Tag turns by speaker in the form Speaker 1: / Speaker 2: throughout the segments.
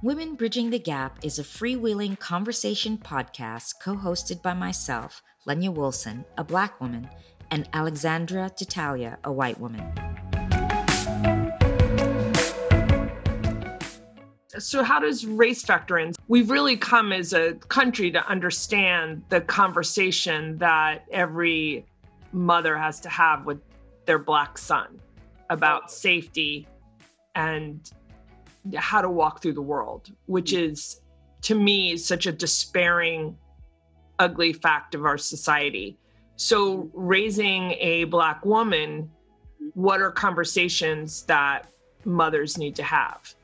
Speaker 1: Women Bridging the Gap is a freewheeling conversation podcast co hosted by myself, Lenya Wilson, a black woman, and Alexandra Titalia, a white woman.
Speaker 2: So, how does race factor in? We've really come as a country to understand the conversation that every mother has to have with their black son about safety and how to walk through the world, which mm. is to me such a despairing, ugly fact of our society. So, mm. raising a Black woman, what are conversations that mothers need to have?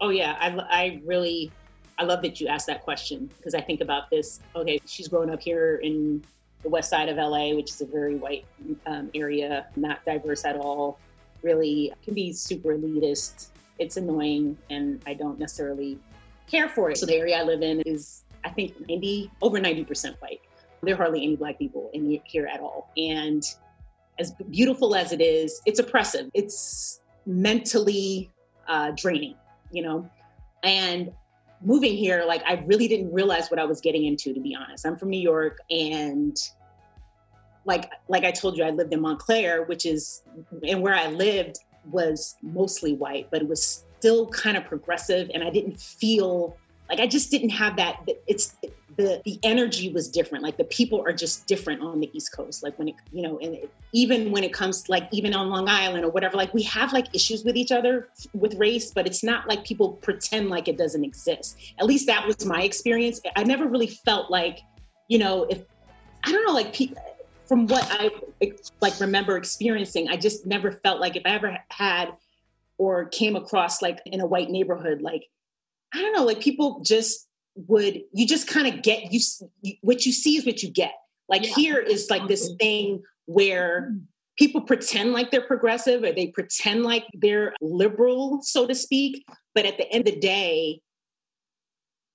Speaker 3: Oh, yeah. I, I really, I love that you asked that question because I think about this. Okay, she's grown up here in the west side of LA, which is a very white um, area, not diverse at all. Really can be super elitist it's annoying and I don't necessarily care for it. So the area I live in is, I think, 90, over 90% white. There are hardly any black people in here at all. And as beautiful as it is, it's oppressive. It's mentally uh, draining, you know? And moving here, like, I really didn't realize what I was getting into, to be honest. I'm from New York and like like I told you, I lived in Montclair, which is and where I lived, was mostly white, but it was still kind of progressive. And I didn't feel like I just didn't have that. It's the the energy was different. Like the people are just different on the East Coast. Like when it, you know, and it, even when it comes like even on Long Island or whatever, like we have like issues with each other with race, but it's not like people pretend like it doesn't exist. At least that was my experience. I never really felt like, you know, if I don't know, like people from what I like remember experiencing, I just never felt like if I ever had or came across like in a white neighborhood, like I don't know, like people just would you just kind of get you what you see is what you get. Like yeah. here is like this thing where mm-hmm. people pretend like they're progressive or they pretend like they're liberal, so to speak, but at the end of the day,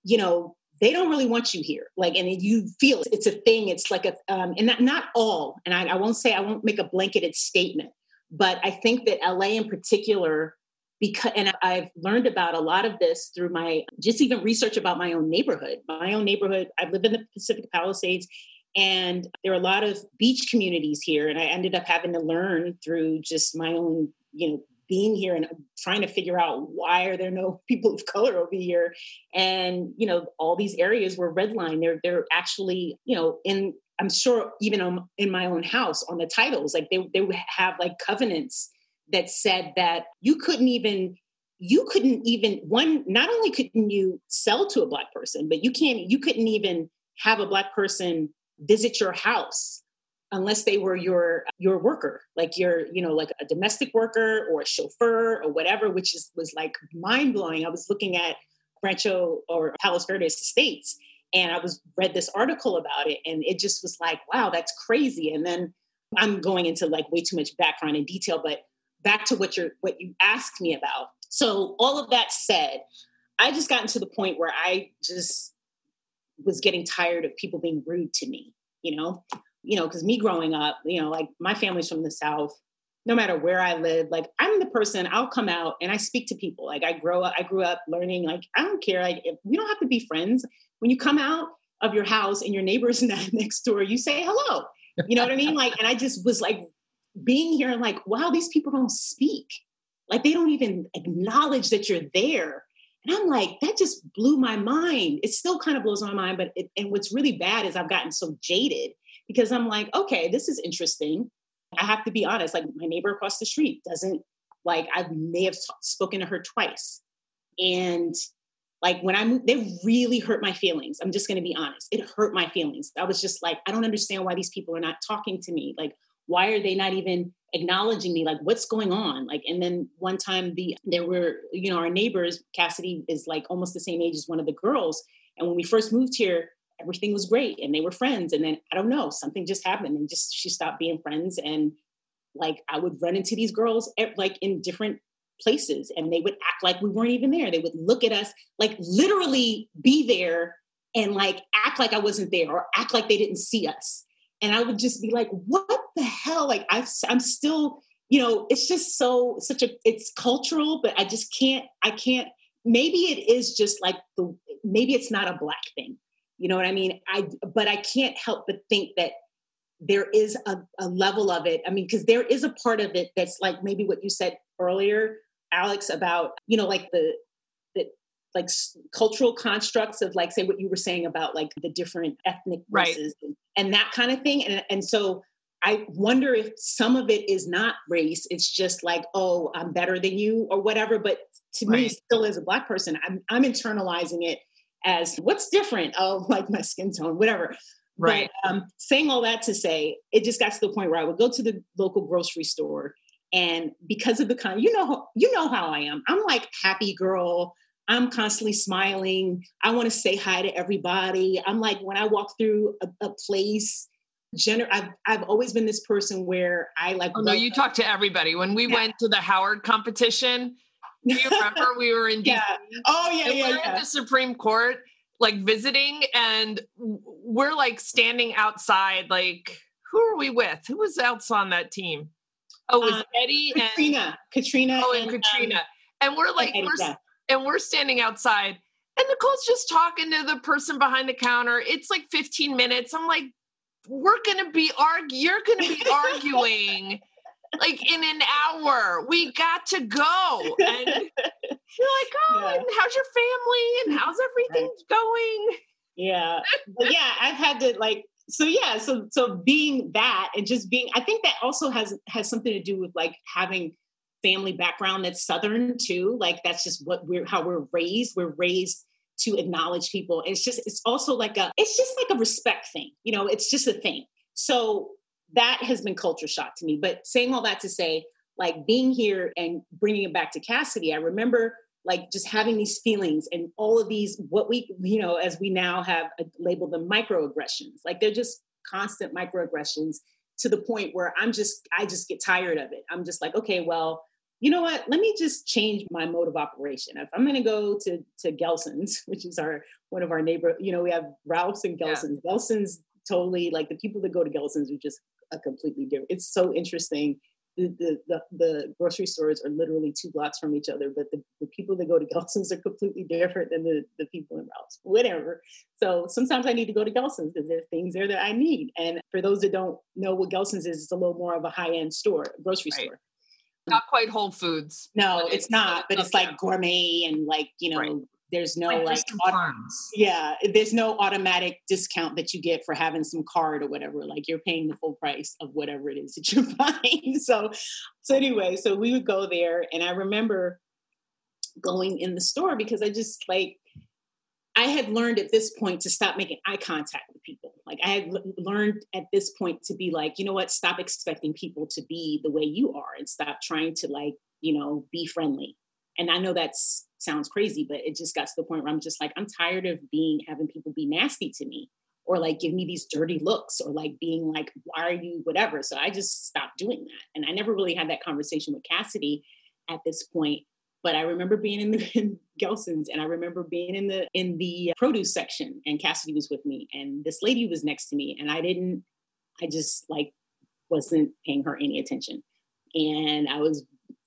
Speaker 3: you know, they don't really want you here. Like, and you feel it's a thing. It's like a, um, and not, not all, and I, I won't say, I won't make a blanketed statement, but I think that LA in particular, because, and I've learned about a lot of this through my, just even research about my own neighborhood. My own neighborhood, I live in the Pacific Palisades and there are a lot of beach communities here. And I ended up having to learn through just my own, you know, being here and trying to figure out why are there no people of color over here. And you know all these areas were redlined. They're they're actually you know in i'm sure even in my own house on the titles like they, they would have like covenants that said that you couldn't even you couldn't even one not only couldn't you sell to a black person but you can't you couldn't even have a black person visit your house unless they were your your worker like your you know like a domestic worker or a chauffeur or whatever which is was like mind-blowing. I was looking at rancho or palos verdes estates and i was read this article about it and it just was like wow that's crazy. And then i'm going into like way too much background and detail but back to what you're what you asked me about. So all of that said i just gotten to the point where i just was getting tired of people being rude to me you know you know, because me growing up, you know, like my family's from the South. No matter where I live, like I'm the person. I'll come out and I speak to people. Like I grow up, I grew up learning. Like I don't care. Like if, we don't have to be friends. When you come out of your house and your neighbor's next door, you say hello. You know what I mean? Like, and I just was like being here and like, wow, these people don't speak. Like they don't even acknowledge that you're there. And I'm like, that just blew my mind. It still kind of blows my mind, but it, and what's really bad is I've gotten so jaded because I'm like, okay, this is interesting. I have to be honest, like my neighbor across the street doesn't like I may have spoken to her twice. And like when I moved, they really hurt my feelings. I'm just going to be honest. It hurt my feelings. I was just like, I don't understand why these people are not talking to me. Like, why are they not even acknowledging me? Like, what's going on? Like, and then one time the there were, you know, our neighbors, Cassidy is like almost the same age as one of the girls. And when we first moved here, everything was great and they were friends. And then i don't know something just happened and just she stopped being friends and like i would run into these girls at, like in different places and they would act like we weren't even there. They would look at us like literally be there and like act like i wasn't there or act like they didn't see us. And i would just be like what the hell? Like i i'm still you know it's just so such a it's cultural but i just can't i can't maybe it is just like the maybe it's not a black thing. You know what I mean? I but I can't help but think that there is a, a level of it. I mean, because there is a part of it that's like maybe what you said earlier, Alex, about you know, like the the like cultural constructs of like say what you were saying about like the different ethnic races right. and, and that kind of thing. And and so I wonder if some of it is not race. It's just like, oh, I'm better than you or whatever. But to right. me, still as a black person, I'm I'm internalizing it as what's different. Oh, like my skin tone, whatever.
Speaker 2: Right.
Speaker 3: But, um, saying all that to say, it just got to the point where I would go to the local grocery store, and because of the kind, you know, you know how I am. I'm like happy girl. I'm constantly smiling. I want to say hi to everybody. I'm like when I walk through a, a place. Gener- I've I've always been this person where I like.
Speaker 2: Oh no, you talk to everybody. When we yeah. went to the Howard competition, do you remember we were in DC?
Speaker 3: Yeah. Oh yeah,
Speaker 2: yeah,
Speaker 3: we're yeah.
Speaker 2: at the Supreme Court, like visiting, and we're like standing outside. Like, who are we with? Who was else on that team? Oh, it was um, Eddie
Speaker 3: Katrina,
Speaker 2: and
Speaker 3: Katrina.
Speaker 2: Oh, and, and Katrina. Um, and we're like, and, we're, yeah. and we're standing outside, and Nicole's just talking to the person behind the counter. It's like 15 minutes. I'm like, we're gonna be argue. You're gonna be arguing like in an hour. We got to go. And you're like, oh, yeah. and how's your family? And how's everything right. going?
Speaker 3: Yeah. But yeah, I've had to like so yeah, so so being that and just being I think that also has has something to do with like having family background that's southern too. Like that's just what we're how we're raised. We're raised to acknowledge people. It's just it's also like a it's just like a respect thing. You know, it's just a thing. So that has been culture shock to me. But saying all that to say, like being here and bringing it back to Cassidy, I remember like just having these feelings and all of these, what we, you know, as we now have uh, labeled them microaggressions, like they're just constant microaggressions to the point where I'm just, I just get tired of it. I'm just like, okay, well, you know what? Let me just change my mode of operation. If I'm going to go to to Gelson's, which is our one of our neighbor, you know, we have Ralph's and Gelson's. Yeah. Gelson's totally like the people that go to Gelson's are just a completely different. It's so interesting. The, the, the, the, grocery stores are literally two blocks from each other, but the, the people that go to Gelson's are completely different than the, the people in Ralph's, whatever. So sometimes I need to go to Gelson's because there are things there that I need. And for those that don't know what Gelson's is, it's a little more of a high end store, grocery right. store.
Speaker 2: Not quite Whole Foods.
Speaker 3: No, it's, it's, not, but it's like gourmet and like, you know, right. There's no like, like yeah, there's no automatic discount that you get for having some card or whatever. Like you're paying the full price of whatever it is that you're buying. So, so anyway, so we would go there, and I remember going in the store because I just like I had learned at this point to stop making eye contact with people. Like I had l- learned at this point to be like, you know what, stop expecting people to be the way you are and stop trying to like, you know, be friendly. And I know that's sounds crazy, but it just got to the point where I'm just like, I'm tired of being having people be nasty to me or like give me these dirty looks or like being like, why are you whatever? So I just stopped doing that. And I never really had that conversation with Cassidy at this point. But I remember being in the in Gelson's and I remember being in the in the uh, produce section and Cassidy was with me and this lady was next to me and I didn't I just like wasn't paying her any attention. And I was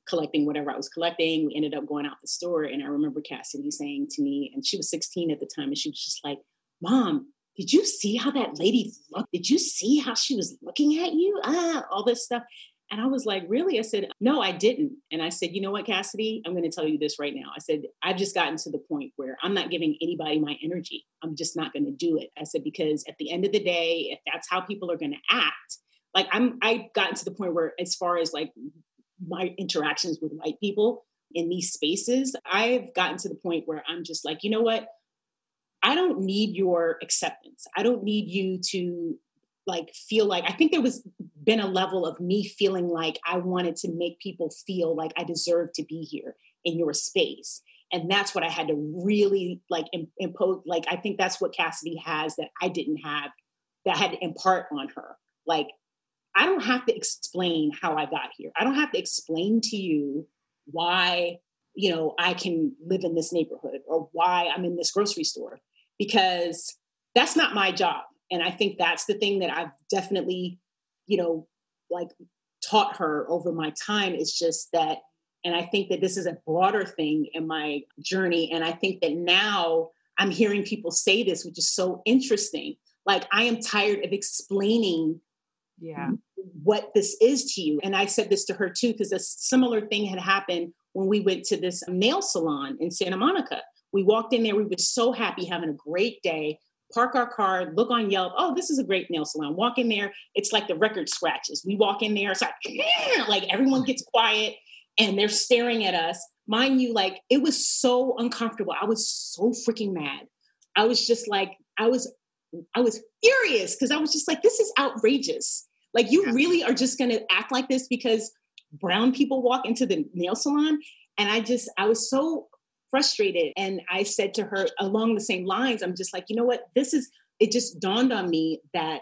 Speaker 3: collecting whatever I was collecting. We ended up going out the store. And I remember Cassidy saying to me, and she was 16 at the time, and she was just like, Mom, did you see how that lady looked? Did you see how she was looking at you? Ah, all this stuff. And I was like, Really? I said, No, I didn't. And I said, You know what, Cassidy? I'm going to tell you this right now. I said, I've just gotten to the point where I'm not giving anybody my energy. I'm just not going to do it. I said, Because at the end of the day, if that's how people are going to act, like I'm, I've gotten to the point where, as far as like my interactions with white people in these spaces, I've gotten to the point where I'm just like, you know what? I don't need your acceptance. I don't need you to like feel like I think there was been a level of me feeling like I wanted to make people feel like I deserve to be here in your space. And that's what I had to really like impose. Like, I think that's what Cassidy has that I didn't have that I had to impart on her. Like, I don't have to explain how I got here. I don't have to explain to you why, you know, I can live in this neighborhood or why I'm in this grocery store because that's not my job. And I think that's the thing that I've definitely, you know, like taught her over my time is just that And I think that this is a broader thing in my journey. And I think that now I'm hearing people say this, which is so interesting. Like, I am tired of explaining
Speaker 2: yeah.
Speaker 3: What this is to you. And I said this to her too, because a similar thing had happened when we went to this nail salon in Santa Monica. We walked in there, we were so happy, having a great day. Park our car, look on Yelp. Oh, this is a great nail salon. Walk in there, it's like the record scratches. We walk in there, it's like, like everyone gets quiet and they're staring at us. Mind you, like it was so uncomfortable. I was so freaking mad. I was just like, I was, I was furious because I was just like, this is outrageous. Like you really are just gonna act like this because brown people walk into the nail salon. And I just, I was so frustrated. And I said to her along the same lines, I'm just like, you know what? This is, it just dawned on me that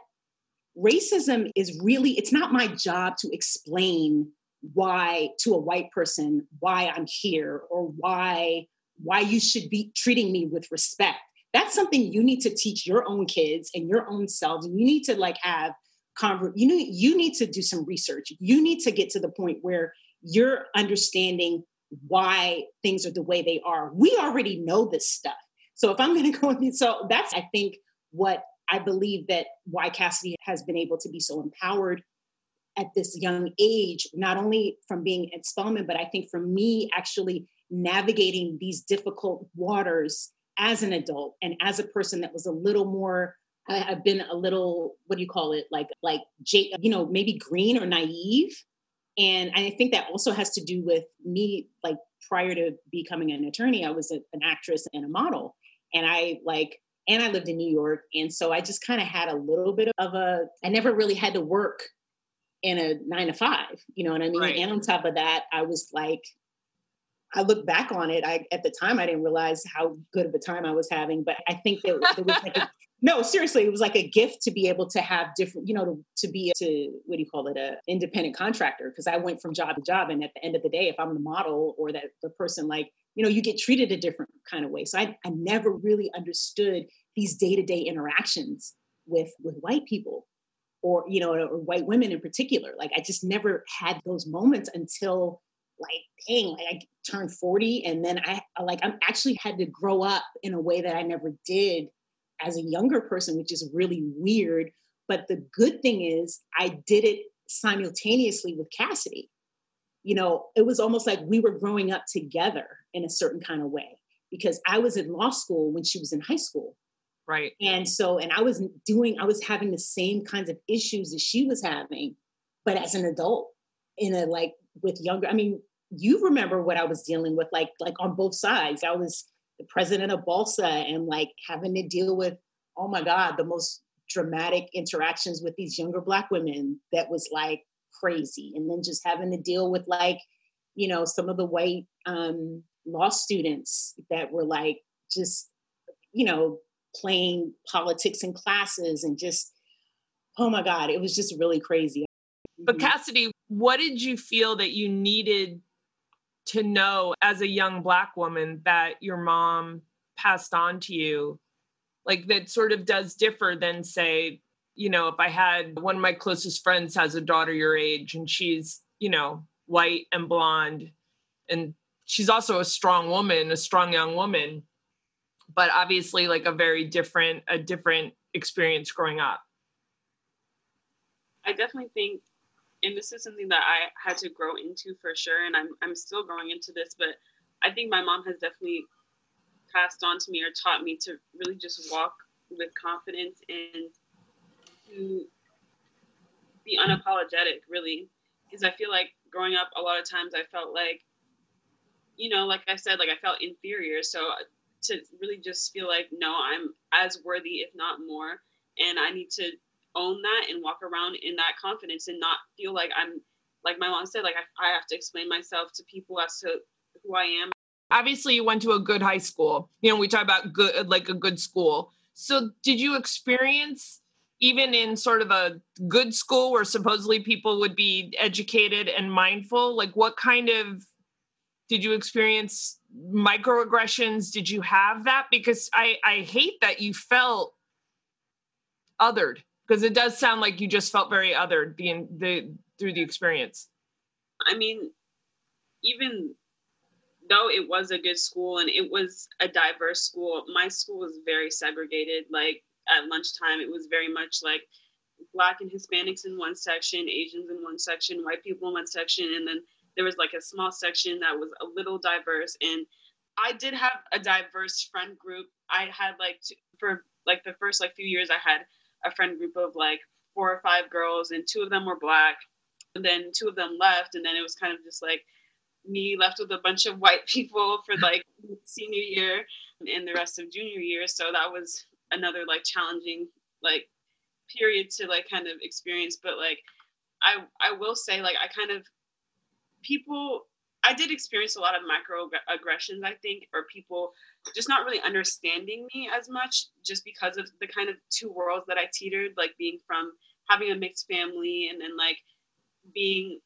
Speaker 3: racism is really, it's not my job to explain why to a white person why i'm here or why why you should be treating me with respect that's something you need to teach your own kids and your own selves and you need to like have conver- you know you need to do some research. You need to get to the point where you're understanding why things are the way they are. We already know this stuff. So if i'm going to go in so that's i think what i believe that why cassidy has been able to be so empowered at this young age, not only from being at Spelman, but I think from me actually navigating these difficult waters as an adult and as a person that was a little more I've been a little what do you call it like like you know maybe green or naive and I think that also has to do with me like prior to becoming an attorney I was a, an actress and a model and I like and I lived in New York and so I just kind of had a little bit of a I never really had to work in a nine to five. You know what I mean? Right. And on top of that, I was like, I look back on it. I at the time I didn't realize how good of a time I was having, but I think that there was like a, no, seriously, it was like a gift to be able to have different, you know, to, to be to what do you call it, a independent contractor. Because I went from job to job, and at the end of the day, if I'm the model or that the person, like you know, you get treated a different kind of way. So I I never really understood these day to day interactions with with white people or you know or white women in particular like i just never had those moments until like dang like i turned 40 and then i like i'm actually had to grow up in a way that i never did as a younger person which is really weird but the good thing is i did it simultaneously with cassidy you know it was almost like we were growing up together in a certain kind of way because i was in law school when she was in high school
Speaker 2: Right.
Speaker 3: And so, and I was doing, I was having the same kinds of issues that she was having, but as an adult in a like with younger, I mean, you remember what I was dealing with, like, like on both sides. I was the president of BLSA and like having to deal with, oh my God, the most dramatic interactions with these younger black women that was like crazy. And then just having to deal with like, you know, some of the white um, law students that were like just, you know, playing politics in classes and just oh my god it was just really crazy
Speaker 2: but mm-hmm. cassidy what did you feel that you needed to know as a young black woman that your mom passed on to you like that sort of does differ than say you know if i had one of my closest friends has a daughter your age and she's you know white and blonde and she's also a strong woman a strong young woman but obviously like a very different a different experience growing up.
Speaker 4: I definitely think and this is something that i had to grow into for sure and i'm, I'm still growing into this but i think my mom has definitely passed on to me or taught me to really just walk with confidence and to be unapologetic really. Because i feel like growing up a lot of times i felt like you know like i said like i felt inferior so to really just feel like no i'm as worthy if not more and i need to own that and walk around in that confidence and not feel like i'm like my mom said like i, I have to explain myself to people as to who i am.
Speaker 2: Obviously you went to a good high school. You know we talk about good like a good school. So did you experience even in sort of a good school where supposedly people would be educated and mindful? Like what kind of did you experience microaggressions? Did you have that? Because i i hate that you felt othered because it does sound like you just felt very othered being the through the experience
Speaker 4: i mean even though it was a good school and it was a diverse school, my school was very segregated. Like at lunchtime, it was very much like black and Hispanics in one section, Asians in one section, white people in one section, and then there was like a small section that was a little diverse. And I did have a diverse friend group. I had like for like the first like few years, I had a friend group of like four or five girls, and two of them were black, and then two of them left, and then it was kind of just like me left with a bunch of white people for like senior year and the rest of junior year. So that was another like challenging like period to like kind of experience. But like I I will say like I kind of people I did experience a lot of microaggressions, I think, or people just not really understanding me as much just because of the kind of two worlds that I teetered, like being from having a mixed family and then like being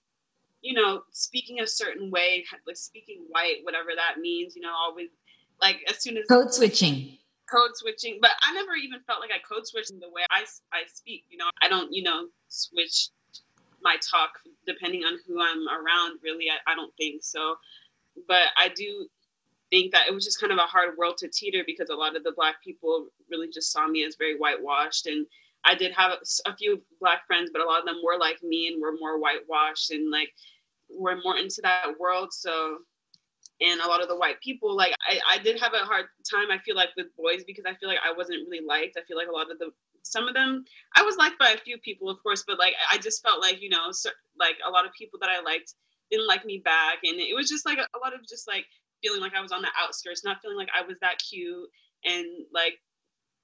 Speaker 4: you know, speaking a certain way, like speaking white, whatever that means, you know, always like as soon as
Speaker 1: code switching,
Speaker 4: code switching. But I never even felt like I code switched in the way I, I speak, you know, I don't, you know, switch my talk depending on who I'm around, really. I, I don't think so. But I do think that it was just kind of a hard world to teeter because a lot of the black people really just saw me as very whitewashed and I did have a few black friends, but a lot of them were like me and were more whitewashed and like were more into that world. So, and a lot of the white people, like I, I did have a hard time. I feel like with boys because I feel like I wasn't really liked. I feel like a lot of the some of them I was liked by a few people, of course, but like I just felt like you know, like a lot of people that I liked didn't like me back, and it was just like a, a lot of just like feeling like I was on the outskirts, not feeling like I was that cute, and like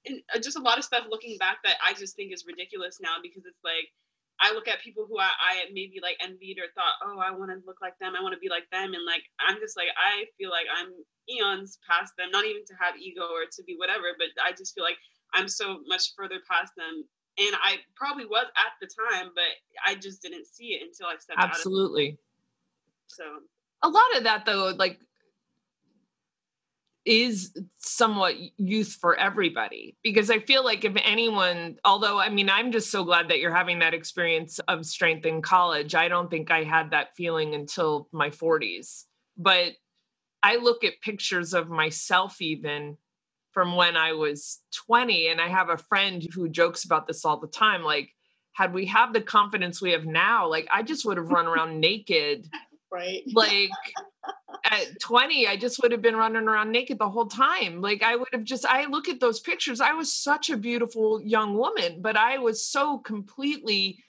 Speaker 4: and uh, just a lot of stuff looking back that I just think is ridiculous now because it's like I look at people who I, I maybe like envied or thought, oh, I want to look like them, I want to be like them, and like I'm just like I feel like I'm eons past them, not even to have ego or to be whatever, but I just feel like I'm so much further past them. And I probably was at the time, but I just didn't see it until I stepped out.
Speaker 2: Absolutely.
Speaker 4: So
Speaker 2: a lot of that though, like is somewhat youth for everybody because I feel like if anyone, although I mean, I'm just so glad that you're having that experience of strength in college. I don't think I had that feeling until my 40s. But I look at pictures of myself even from when I was 20, and I have a friend who jokes about this all the time. Like, had we have the confidence we have now, like I just would have run around naked
Speaker 3: right
Speaker 2: like at 20 i just would have been running around naked the whole time like i would have just i look at those pictures i was such a beautiful young woman but i was so completely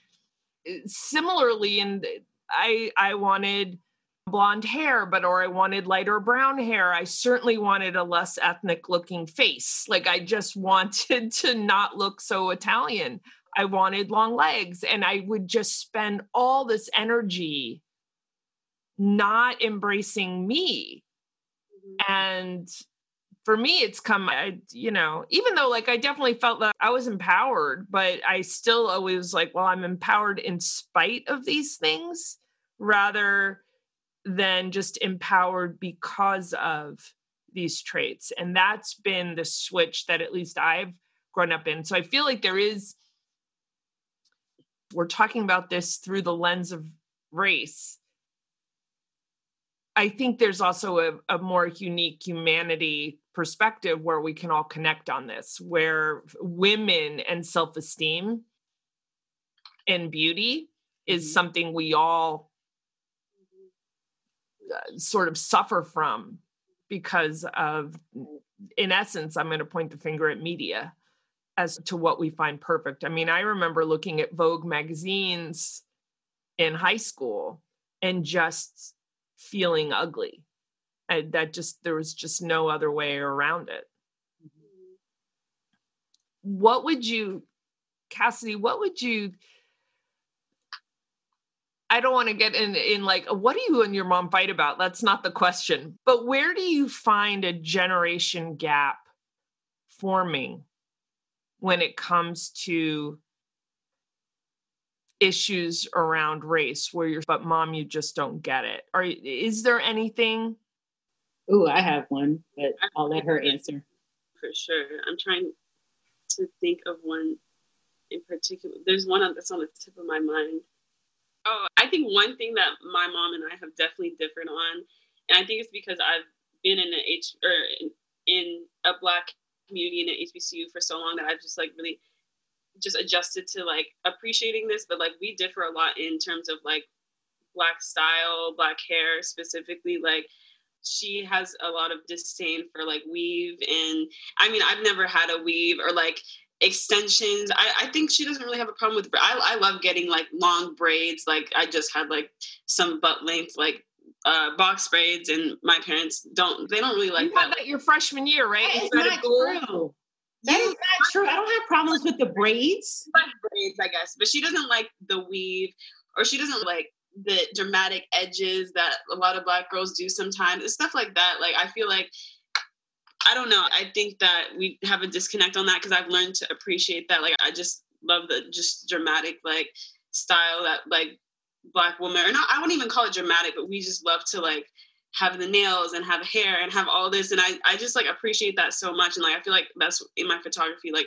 Speaker 2: eh, similarly and i i wanted blonde hair but or i wanted lighter brown hair i certainly wanted a less ethnic looking face like i just wanted to not look so italian i wanted long legs and i would just spend all this energy not embracing me. Mm-hmm. And for me, it's come, I, you know, even though like I definitely felt that I was empowered, but I still always like, well, I'm empowered in spite of these things rather than just empowered because of these traits. And that's been the switch that at least I've grown up in. So I feel like there is, we're talking about this through the lens of race I think there's also a, a, more unique humanity perspective where we can all connect on this, where women and self esteem and beauty is mm-hmm. something we all sort of suffer from because of, in essence, I'm going to point the finger at media as to what we find perfect. I mean, I remember looking at Vogue magazines in high school and just feeling ugly. I, that just there was just no other way around it. Mm-hmm. What would you, Cassidy? What would you? I don't want to get in in like what do you and your mom fight about? That's not the question. But where do you find a generation gap forming when it comes to issues around race where you're but mom you just don't get it? Or is there anything?
Speaker 3: Oh i have one but i'll let her answer.
Speaker 4: For sure. I'm trying to think of one in particular. There's one that's on the tip of my mind Oh, I think one thing that my mom and I have definitely differed on, and I think it's because I've been in a H or in, in a black community in an HBCU for so long that I've just like really just adjusted to like appreciating this. But like we differ a lot in terms of like black style, black hair specifically. Like she has a lot of disdain for like weave and I mean I've never had a weave or like extensions. I, I think she doesn't really have a problem with. I, I love getting like long braids. Like I just had like some butt length like uh, box braids, and my parents don't. They don't really like
Speaker 2: you that. that your freshman year, right?
Speaker 3: That is not true. That is not true. I don't have problems with the braids.
Speaker 4: Braids, I guess, but she doesn't like the weave, or she doesn't like the dramatic edges that a lot of black girls do sometimes. It's stuff like that. Like I feel like I don't know. I think that we have a disconnect on that because I've learned to appreciate that. Like I just love the just dramatic like style that like black woman or not I wouldn't even call it dramatic, but we just love to like have the nails and have hair and have all this. And I, I just like appreciate that so much. And like I feel like that's in my photography, like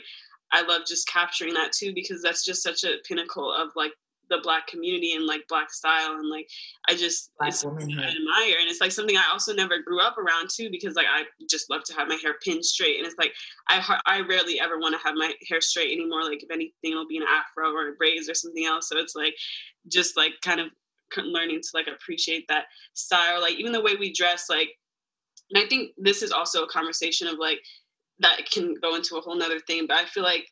Speaker 4: I love just capturing that too because that's just such a pinnacle of like the black community and like black style and like I just
Speaker 1: black womanhood.
Speaker 4: I admire and it's like something I also never grew up around too because like I just love to have my hair pinned straight and it's like I I rarely ever want to have my hair straight anymore like if anything it'll be an afro or a braids or something else so it's like just like kind of learning to like appreciate that style like even the way we dress like and I think this is also a conversation of like that can go into a whole nother thing but I feel like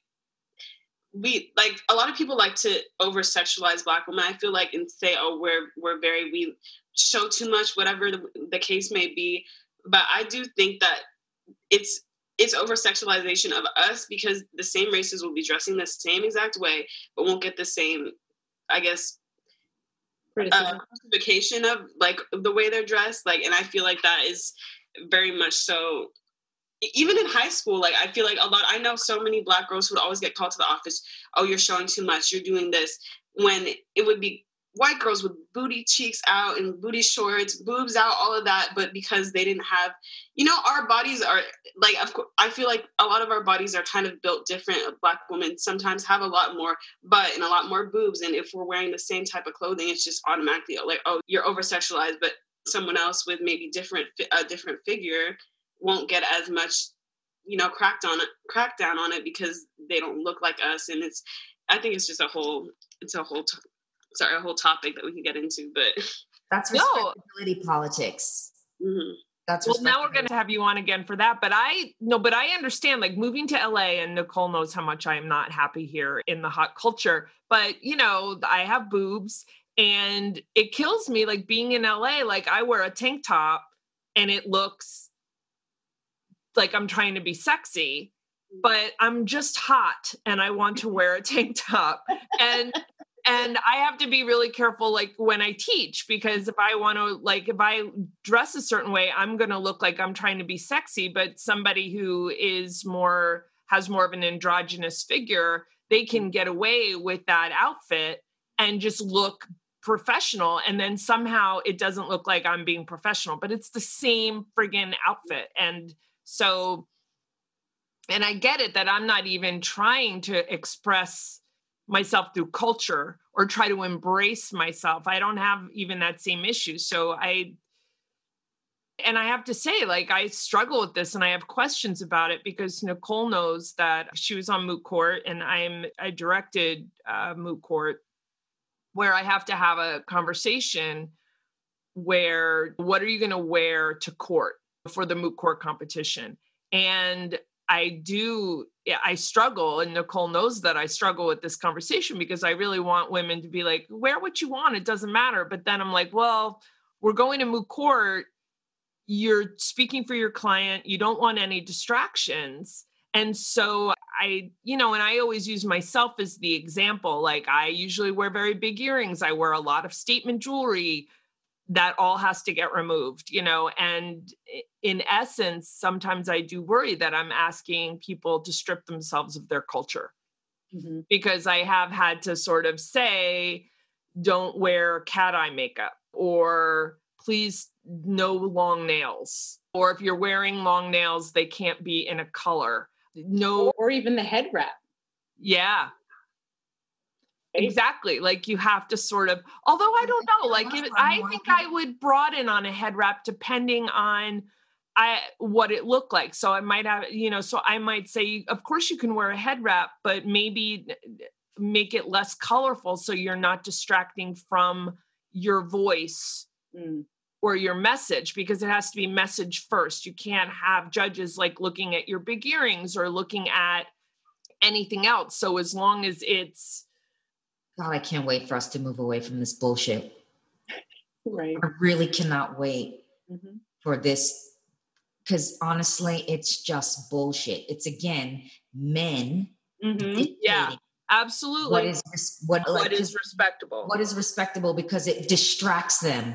Speaker 4: we like a lot of people like to over sexualize black women. I feel like and say oh we're we're very we show too much whatever the, the case may be. But i do think that it's it's over sexualization of us because the same races will be dressing the same exact way but won't get the same i guess uh, justification of like the way they're dressed like and i feel like that is very much so even in high school, like I feel like a lot, I know so many black girls who would always get called to the office. Oh, you're showing too much. You're doing this. When it would be white girls with booty cheeks out and booty shorts, boobs out, all of that. But because they didn't have, you know, our bodies are like, of course, I feel like a lot of our bodies are kind of built different. Black women sometimes have a lot more butt and a lot more boobs. And if we're wearing the same type of clothing, it's just automatically like, oh, you're over sexualized. But someone else with maybe different, a different figure won't get as much you know cracked on it crackdown on it because they don't look like us and it's i think it's just a whole it's a whole sorry a whole topic that we can get into but
Speaker 1: that's respectability no. politics
Speaker 2: mm-hmm. That's well, now we're going to have you on again for that. But I no, but I understand like moving to LA, and Nicole knows how much I am not happy here in the hot culture. But you know, I have boobs, and it kills me like being in LA. Like I wear a tank top, and it looks like I'm trying to be sexy, mm. but I'm just hot and I want to wear a tank top. And and I have to be really careful like when I teach because if I want to like if I dress a certain way, I'm going to look like I'm trying to be sexy, but somebody who is more has more of an androgynous figure, they can get away with that outfit and just look professional and then somehow it doesn't look like I'm being professional, but it's the same friggin' outfit and so, and I get it that I'm not even trying to express myself through culture or try to embrace myself. I don't have even that same issue. So I, and I have to say, like, I struggle with this and I have questions about it because Nicole knows that she was on Moot Court and I'm, I directed uh, Moot Court where I have to have a conversation where what are you going to wear to court? For the moot court competition. And I do, I struggle, and Nicole knows that I struggle with this conversation because I really want women to be like, wear what you want, it doesn't matter. But then I'm like, well, we're going to moot court. You're speaking for your client, you don't want any distractions. And so I, you know, and I always use myself as the example. Like I usually wear very big earrings, I wear a lot of statement jewelry that all has to get removed, you know. And in essence, sometimes I do worry that I'm asking people to strip themselves of their culture mm-hmm. because I have had to sort of say, don't wear cat eye makeup or please no long nails. Or if you're wearing long nails, they can't be in a color. No,
Speaker 3: or even the head wrap.
Speaker 2: Yeah. Exactly. Like you have to sort of, although I don't know, like if, I think I would broaden on a head wrap depending on I what it looked like. So I might have, you know, so I might say, of course you can wear a head wrap, but maybe make it less colorful so you're not distracting from your voice mm. or your message because it has to be message first. You can't have judges like looking at your big earrings or looking at anything else. So as long as it's
Speaker 1: God, I can't wait for us to move away from this bullshit.
Speaker 3: Right.
Speaker 1: I really cannot wait mm-hmm. for this because honestly, it's just bullshit. It's again men.
Speaker 2: Mm-hmm. Yeah, absolutely.
Speaker 1: What is what,
Speaker 2: what like, is respectable?
Speaker 1: What is respectable because it distracts them.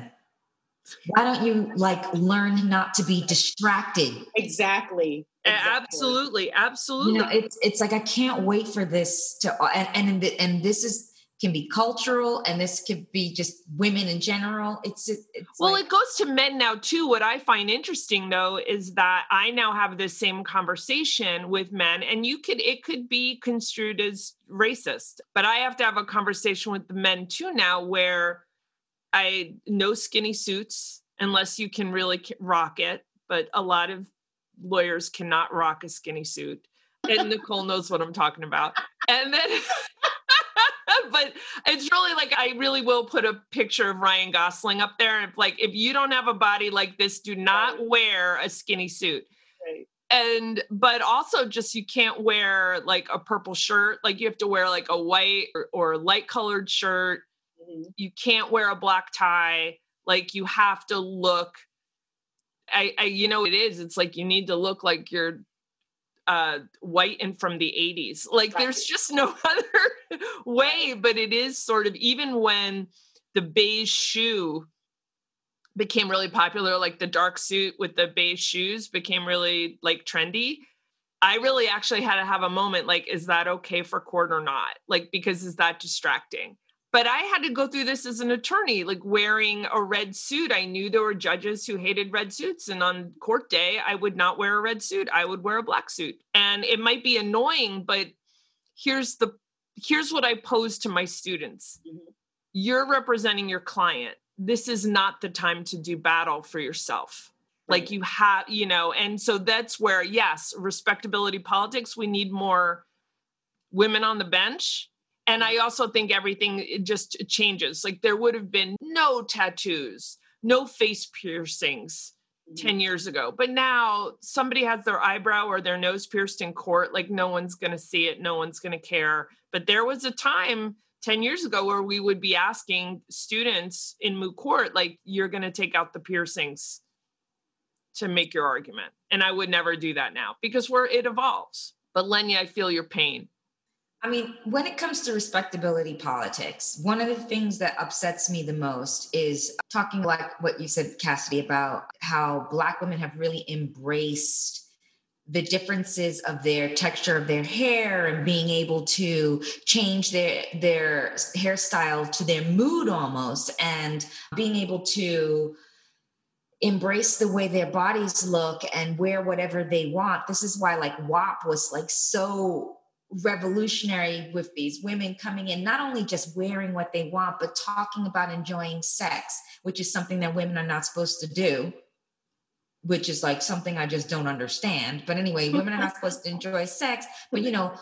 Speaker 1: Why don't you like learn not to be distracted?
Speaker 3: Exactly.
Speaker 2: exactly. Absolutely, absolutely.
Speaker 1: You know, it's it's like I can't wait for this to and and and this is can be cultural and this could be just women in general. It's, it's
Speaker 2: well like, it goes to men now too. What i find interesting though is that i now have this same conversation with men and you could it could be construed as racist but i have to have a conversation with the men too now where i no skinny suits unless you can really rock it but a lot of lawyers cannot rock a skinny suit and nicole knows what i'm talking about. And then but it's really like I really will put a picture of Ryan Gosling up there. And like, if you don't have a body like this, do not right. wear a skinny suit. Right. And but also just you can't wear like a purple shirt. Like you have to wear like a white or, or light colored shirt. Mm-hmm. You can't wear a black tie. Like you have to look. I, I you know it is. It's like you need to look like you're uh, white and from the 80s. Like right. there's just no other way, but it is sort of even when the beige shoe became really popular, like the dark suit with the beige shoes became really like trendy. I really actually had to have a moment like, is that okay for court or not? Like, because is that distracting? But I had to go through this as an attorney, like wearing a red suit. I knew there were judges who hated red suits. And on court day, I would not wear a red suit. I would wear a black suit. And it might be annoying, but here's the here's what I pose to my students. Mm-hmm. You're representing your client. This is not the time to do battle for yourself. Right. Like you have, you know, and so that's where, yes, respectability politics, we need more women on the bench and I also think everything just changes. Like there would have been no tattoos, no face piercings mm-hmm. 10 years ago. But now somebody has their eyebrow or their nose pierced in court, like no one's going to see it, no one's going to care. But there was a time 10 years ago where we would be asking students in moot court, like, you're going to take out the piercings to make your argument. And I would never do that now because we're it evolves. But Lenya, I feel your pain.
Speaker 1: I mean, when it comes to respectability politics, one of the things that upsets me the most is talking like what you said, Cassidy, about how Black women have really embraced the differences of their texture of their hair and being able to change their their hairstyle to their mood almost and being able to embrace the way their bodies look and wear whatever they want. This is why like WAP was like so revolutionary with these women coming in, not only just wearing what they want, but talking about enjoying sex, which is something that women are not supposed to do, which is like something I just don't understand. But anyway, women are not supposed to enjoy sex. But you know,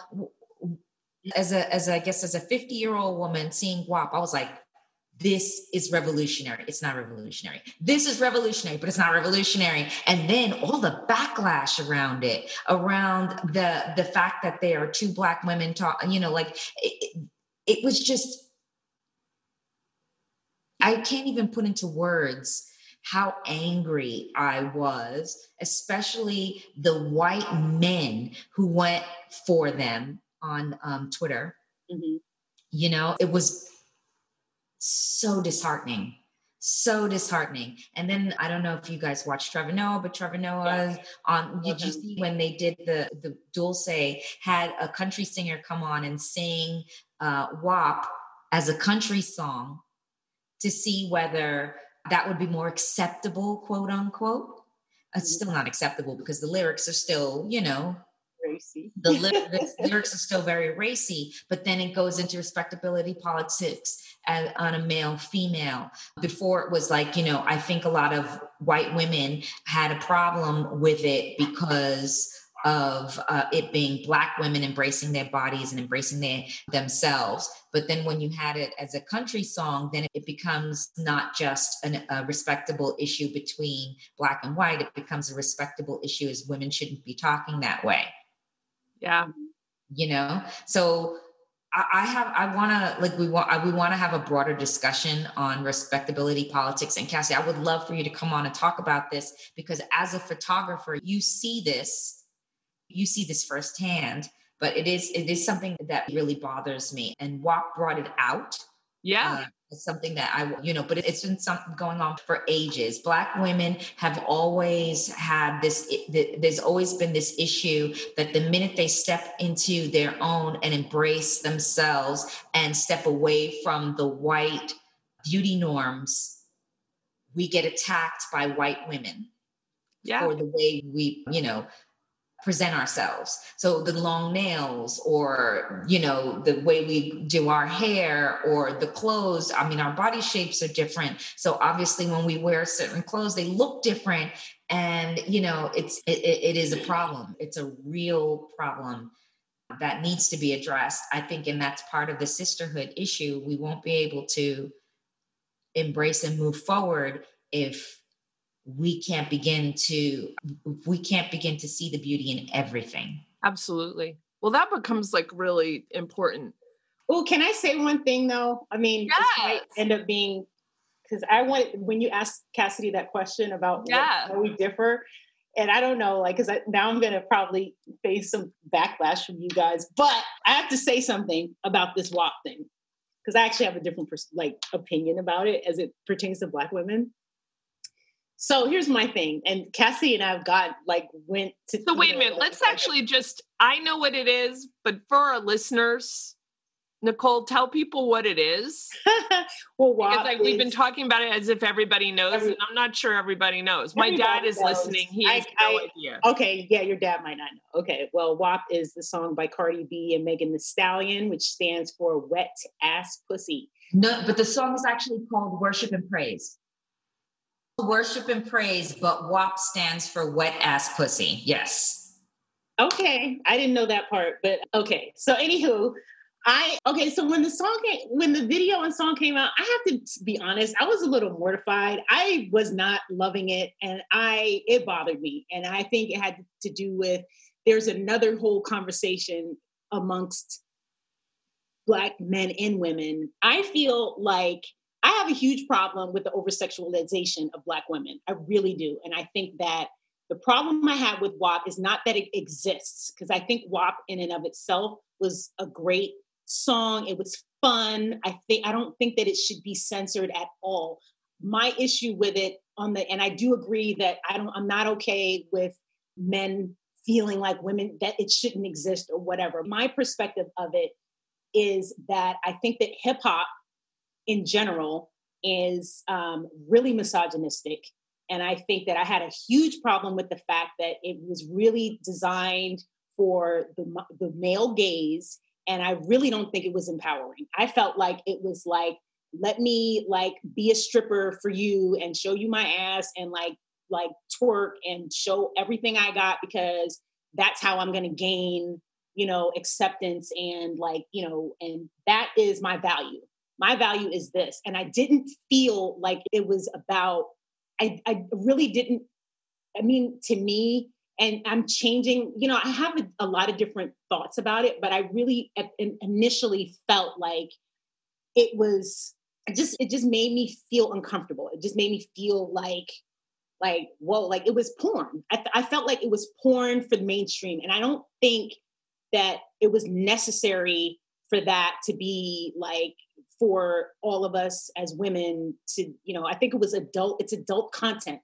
Speaker 1: as a as a, I guess as a 50 year old woman seeing WAP, I was like, this is revolutionary. It's not revolutionary. This is revolutionary, but it's not revolutionary. And then all the backlash around it, around the the fact that there are two black women talk, you know, like it, it was just I can't even put into words how angry I was, especially the white men who went for them on um, Twitter. Mm-hmm. You know, it was so disheartening so disheartening. And then I don't know if you guys watched Trevor Noah, but Trevor Noah yeah. on did you see when they did the the Dulce had a country singer come on and sing uh WAP as a country song to see whether that would be more acceptable, quote unquote. It's mm-hmm. still not acceptable because the lyrics are still, you know,
Speaker 3: racy.
Speaker 1: the, the lyrics are still very racy, but then it goes into respectability politics as, on a male female. Before it was like, you know, I think a lot of white women had a problem with it because of uh, it being black women embracing their bodies and embracing their themselves but then when you had it as a country song then it becomes not just an, a respectable issue between black and white it becomes a respectable issue as women shouldn't be talking that way
Speaker 2: yeah.
Speaker 1: You know? So I have I want to like we want we want to have a broader discussion on respectability politics and Cassie I would love for you to come on and talk about this because as a photographer you see this you see this firsthand but it is it is something that really bothers me. And WAP brought it out
Speaker 2: yeah uh,
Speaker 1: it's something that i you know but it's been something going on for ages black women have always had this there's always been this issue that the minute they step into their own and embrace themselves and step away from the white beauty norms we get attacked by white women
Speaker 2: yeah.
Speaker 1: for the way we you know present ourselves. So the long nails or you know the way we do our hair or the clothes i mean our body shapes are different. So obviously when we wear certain clothes they look different. And you know it's it, it is a problem. It's a real problem that needs to be addressed i think and that's part of the sisterhood issue. We won't be able to embrace and move forward if we can't begin to we can't begin to see the beauty in everything.
Speaker 2: Absolutely. Well that becomes like really important.
Speaker 3: Oh can i say one thing though? I mean yes. this might end up being because i want when you ask cassidy that question about yeah. how we differ and i don't know like because now i'm gonna probably face some backlash from you guys but i have to say something about this WAP thing because i actually have a different like opinion about it as it pertains to black women so here's my thing, and Cassie and I've got like went to.
Speaker 2: So wait a minute. Let's actually just. I know what it is, but for our listeners, Nicole, tell people what it is. well, WAP because like we've been talking about it as if everybody knows, every, and I'm not sure everybody knows. My dad is knows. listening. He has no I, idea.
Speaker 3: Okay, yeah, your dad might not know. Okay, well, WAP is the song by Cardi B and Megan Thee Stallion, which stands for Wet Ass Pussy.
Speaker 1: No, but the song is actually called Worship and Praise. Worship and praise, but WAP stands for wet ass pussy. Yes.
Speaker 3: Okay. I didn't know that part, but okay. So, anywho, I okay, so when the song came, when the video and song came out, I have to be honest, I was a little mortified. I was not loving it and I it bothered me. And I think it had to do with there's another whole conversation amongst black men and women. I feel like I have a huge problem with the over sexualization of Black women. I really do. And I think that the problem I have with WAP is not that it exists, because I think WAP in and of itself was a great song. It was fun. I think I don't think that it should be censored at all. My issue with it on the and I do agree that I don't I'm not okay with men feeling like women that it shouldn't exist or whatever. My perspective of it is that I think that hip hop in general is um, really misogynistic. And I think that I had a huge problem with the fact that it was really designed for the, the male gaze. And I really don't think it was empowering. I felt like it was like, let me like be a stripper for you and show you my ass and like like twerk and show everything I got because that's how I'm going to gain, you know, acceptance and like, you know, and that is my value my value is this. And I didn't feel like it was about, I, I really didn't, I mean, to me, and I'm changing, you know, I have a, a lot of different thoughts about it, but I really uh, initially felt like it was it just it just made me feel uncomfortable. It just made me feel like like whoa, like it was porn. I, I felt like it was porn for the mainstream, and I don't think that it was necessary for that to be like for all of us as women to, you know, I think it was adult, it's adult content.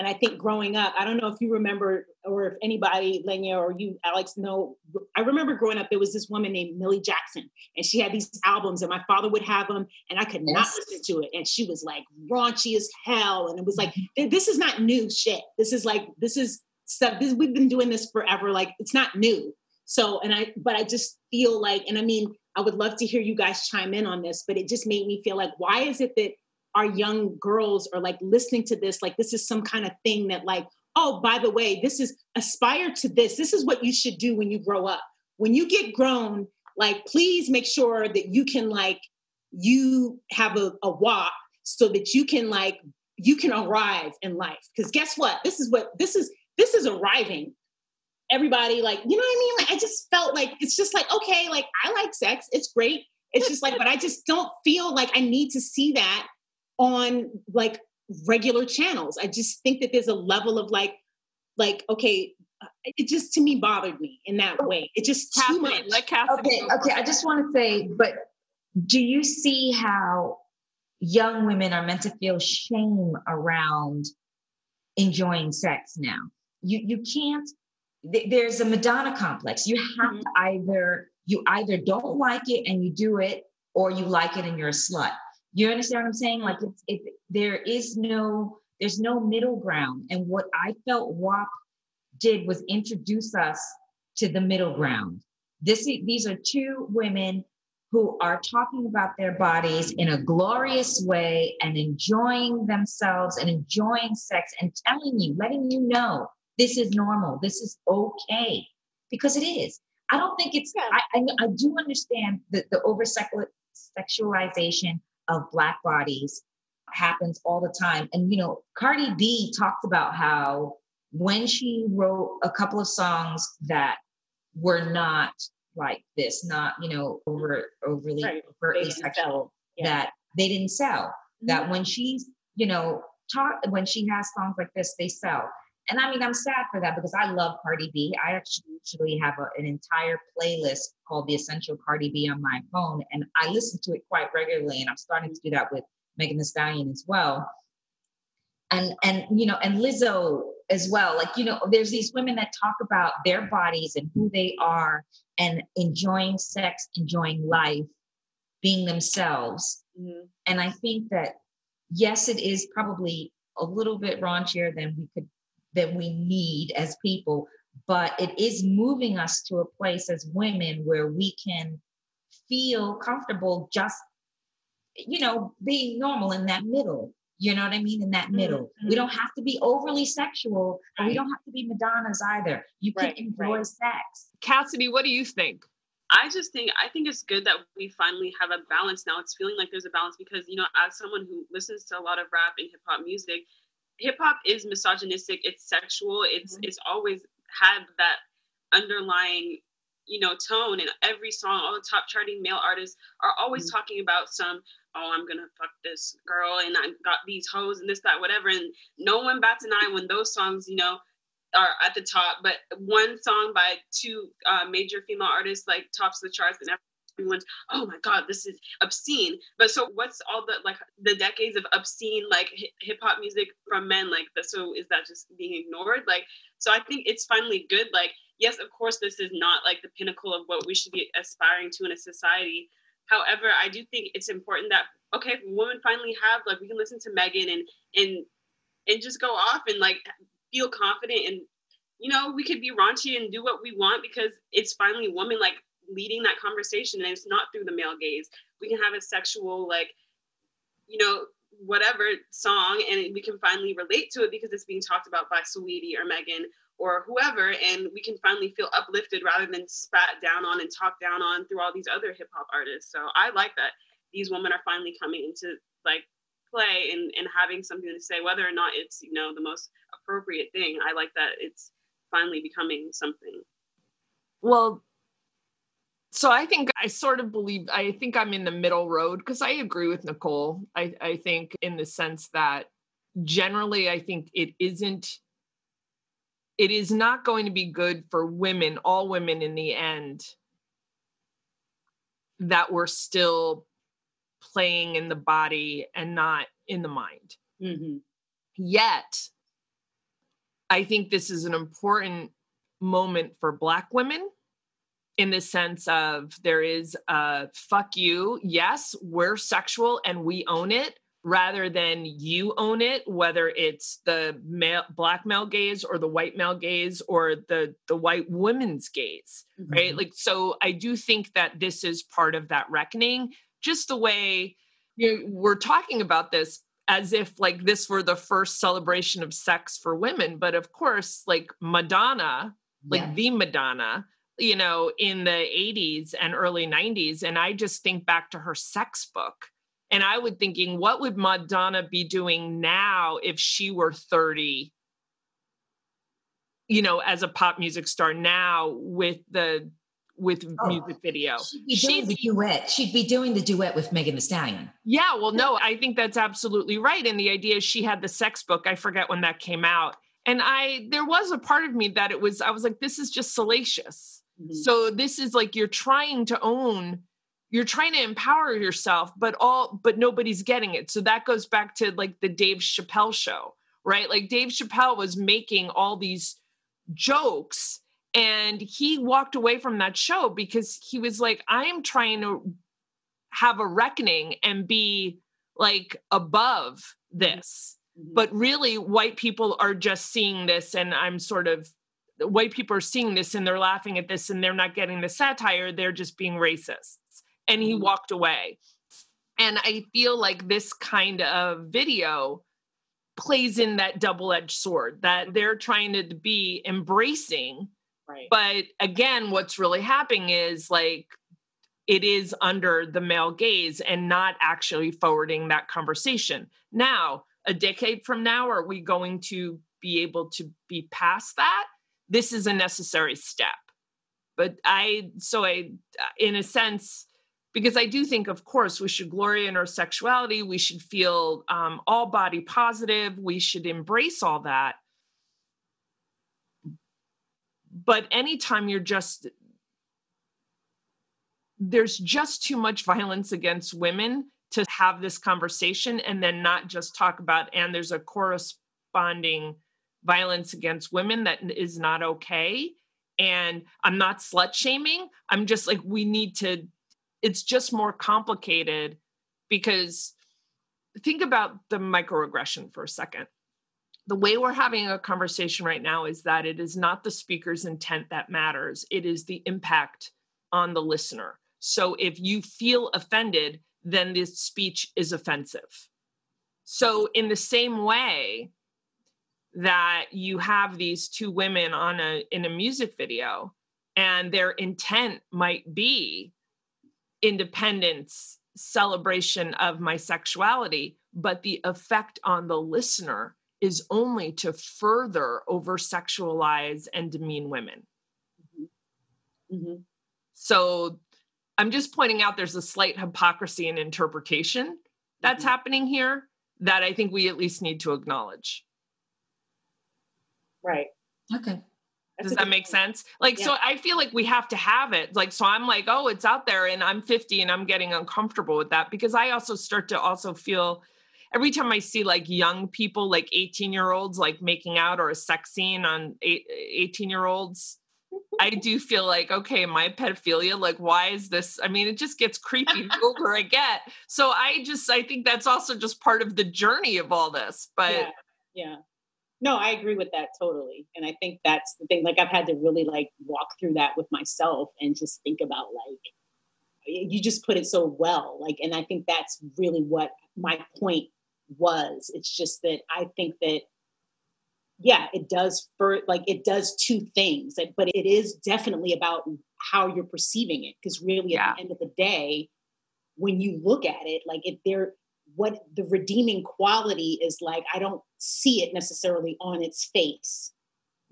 Speaker 3: And I think growing up, I don't know if you remember or if anybody, Lenya or you, Alex, know, I remember growing up, there was this woman named Millie Jackson, and she had these albums, and my father would have them, and I could yes. not listen to it. And she was like raunchy as hell. And it was like, mm-hmm. this is not new shit. This is like, this is stuff, this, we've been doing this forever. Like, it's not new. So, and I, but I just feel like, and I mean, I would love to hear you guys chime in on this, but it just made me feel like, why is it that our young girls are like listening to this? Like, this is some kind of thing that, like, oh, by the way, this is aspire to this. This is what you should do when you grow up. When you get grown, like, please make sure that you can, like, you have a, a WAP so that you can, like, you can arrive in life. Because guess what? This is what, this is, this is arriving everybody like you know what i mean? Like i just felt like it's just like okay like i like sex. It's great. It's just like but i just don't feel like i need to see that on like regular channels. I just think that there's a level of like like okay uh, it just to me bothered me in that way. It just too much.
Speaker 2: like
Speaker 1: okay okay i just want to say but do you see how young women are meant to feel shame around enjoying sex now? You you can't th- there's a Madonna complex. You have mm-hmm. to either you either don't like it and you do it, or you like it and you're a slut. You understand what I'm saying? Like it's it, there is no there's no middle ground. And what I felt WAP did was introduce us to the middle ground. This these are two women who are talking about their bodies in a glorious way and enjoying themselves and enjoying sex and telling you, letting you know this is normal. This is okay because it is. I don't think it's, yeah. I, I, I, do understand that the over sexualization of Black bodies happens all the time. And, you know, Cardi B talked about how when she wrote a couple of songs that were not like this, not, you know, over overly right. overtly sexual, yeah. that they didn't sell. Mm-hmm. That when she's, you know, taught when she has songs like this, they sell. And I mean, I'm sad for that because I love Cardi B. I actually usually have a, an entire playlist called The Essential Cardi B on my phone, and I listen to it quite regularly. And I'm starting to do that with Megan Thee Stallion as well. And and you know, and Lizzo as well. Like you know, there's these women that talk about their bodies and who they are, and enjoying sex, enjoying life, being themselves. Mm-hmm. And I think that yes, it is probably a little bit raunchier than we could that we need as people, but it is moving us to a place as women where we can feel comfortable just, you know, being normal in that middle. You know what I mean? In that middle. Mm-hmm. We don't have to be overly sexual, but we don't have to be Madonnas either. You can right, enjoy right. sex.
Speaker 2: Cassidy, what do you think?
Speaker 4: I just think I think it's good that we finally have a balance now. It's feeling like there's a balance because you know, as someone who listens to a lot of rap and hip hop music, hip hop is misogynistic. It's sexual. It's mm-hmm. it's always had that underlying you know tone in every song. All the top charting male artists are always mm-hmm. talking about some. Oh, I'm gonna fuck this girl, and I got these hoes, and this, that, whatever. And no one bats an eye when those songs, you know, are at the top. But one song by two uh, major female artists like tops the charts, and everyone's oh my god this is obscene. But so what's all the like the decades of obscene like hip hop music from men like so is that just being ignored? Like so i think it's finally good like yes of course this is not like the pinnacle of what we should be aspiring to in a society. However i do think it's important that okay women finally have like we can listen to megan and and and just go off and like feel confident and you know we could be raunchy and do what we want because it's finally woman like leading that conversation and it's not through the male gaze. We can have a sexual like you know whatever song and we can finally relate to it because it's being talked about by Saweetie or Megan or whoever and we can finally feel uplifted rather than spat down on and talked down on through all these other hip hop artists. So I like that these women are finally coming into like play and, and having something to say whether or not it's you know the most appropriate thing. I like that it's finally becoming something.
Speaker 2: Well so I think I sort of believe I think I'm in the middle road because I agree with Nicole. I, I think in the sense that generally I think it isn't it is not going to be good for women, all women in the end, that we're still playing in the body and not in the mind. Mm-hmm. Yet, I think this is an important moment for Black women in the sense of there is a fuck you. Yes, we're sexual and we own it, rather than you own it whether it's the male black male gaze or the white male gaze or the the white woman's gaze mm-hmm. right like so i do think that this is part of that reckoning just the way you know, we're talking about this as if like this were the first celebration of sex for women but of course like madonna like yeah. the madonna you know in the 80s and early 90s and i just think back to her sex book and I would thinking, what would Madonna be doing now if she were 30? You know, as a pop music star now with the with oh, music video.
Speaker 1: She'd be doing she'd the duet. She'd be doing the duet with Megan Thee Stallion.
Speaker 2: Yeah, well, no, I think that's absolutely right. And the idea is she had the sex book. I forget when that came out. And I there was a part of me that it was, I was like, this is just salacious. Mm-hmm. So this is like you're trying to own you're trying to empower yourself but all but nobody's getting it so that goes back to like the dave chappelle show right like dave chappelle was making all these jokes and he walked away from that show because he was like i am trying to have a reckoning and be like above this mm-hmm. but really white people are just seeing this and i'm sort of white people are seeing this and they're laughing at this and they're not getting the satire they're just being racists. and he mm-hmm. walked away. And I feel like this kind of video plays in that double edged sword that they're trying to be embracing. Right. But again, what's really happening is like it is under the male gaze and not actually forwarding that conversation. Now, a decade from now, are we going to be able to be past that? This is a necessary step. But I, so I, in a sense, because I do think, of course, we should glory in our sexuality. We should feel um, all body positive. We should embrace all that. But anytime you're just, there's just too much violence against women to have this conversation and then not just talk about, and there's a corresponding violence against women that is not okay. And I'm not slut shaming. I'm just like, we need to it's just more complicated because think about the microaggression for a second. The way we're having a conversation right now is that it is not the speaker's intent that matters, it is the impact on the listener. So if you feel offended, then this speech is offensive. So, in the same way that you have these two women on a in a music video and their intent might be independence celebration of my sexuality, but the effect on the listener is only to further over sexualize and demean women. Mm-hmm. Mm-hmm. So I'm just pointing out there's a slight hypocrisy in interpretation that's mm-hmm. happening here that I think we at least need to acknowledge.
Speaker 3: Right.
Speaker 1: Okay.
Speaker 2: Does that make sense? Like, yeah. so I feel like we have to have it. Like, so I'm like, oh, it's out there, and I'm 50 and I'm getting uncomfortable with that because I also start to also feel every time I see like young people, like 18 year olds, like making out or a sex scene on 18 year olds. I do feel like, okay, my pedophilia, like, why is this? I mean, it just gets creepy the older I get. So I just, I think that's also just part of the journey of all this. But
Speaker 3: yeah. yeah no i agree with that totally and i think that's the thing like i've had to really like walk through that with myself and just think about like you just put it so well like and i think that's really what my point was it's just that i think that yeah it does for like it does two things but it is definitely about how you're perceiving it because really yeah. at the end of the day when you look at it like if there what the redeeming quality is like i don't see it necessarily on its face.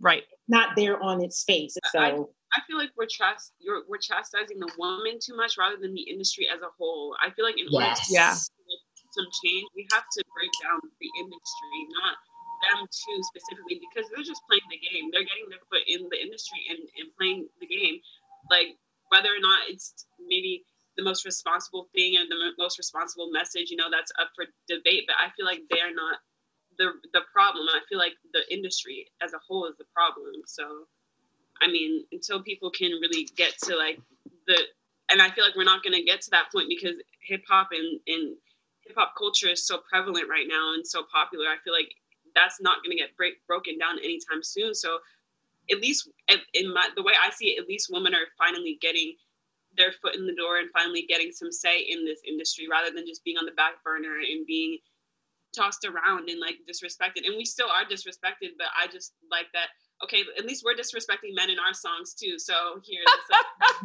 Speaker 2: Right.
Speaker 3: Not there on its face so
Speaker 4: I, I feel like we're chast you're we're chastising the woman too much rather than the industry as a whole. I feel like in
Speaker 1: yes.
Speaker 4: order to
Speaker 2: yeah.
Speaker 4: some change we have to break down the industry not them too specifically because they're just playing the game. They're getting their foot in the industry and, and playing the game. Like whether or not it's maybe the most responsible thing and the most responsible message you know that's up for debate but i feel like they're not the the problem i feel like the industry as a whole is the problem so i mean until people can really get to like the and i feel like we're not going to get to that point because hip hop and and hip hop culture is so prevalent right now and so popular. I feel like that's not going to get break, broken down anytime soon. So at least in my the way I see it, at least women are finally getting their foot in the door and finally getting some say in this industry rather than just being on the back burner and being tossed around and like disrespected. And we still are disrespected, but I just like that. Okay, at least we're disrespecting men in our songs too. So here,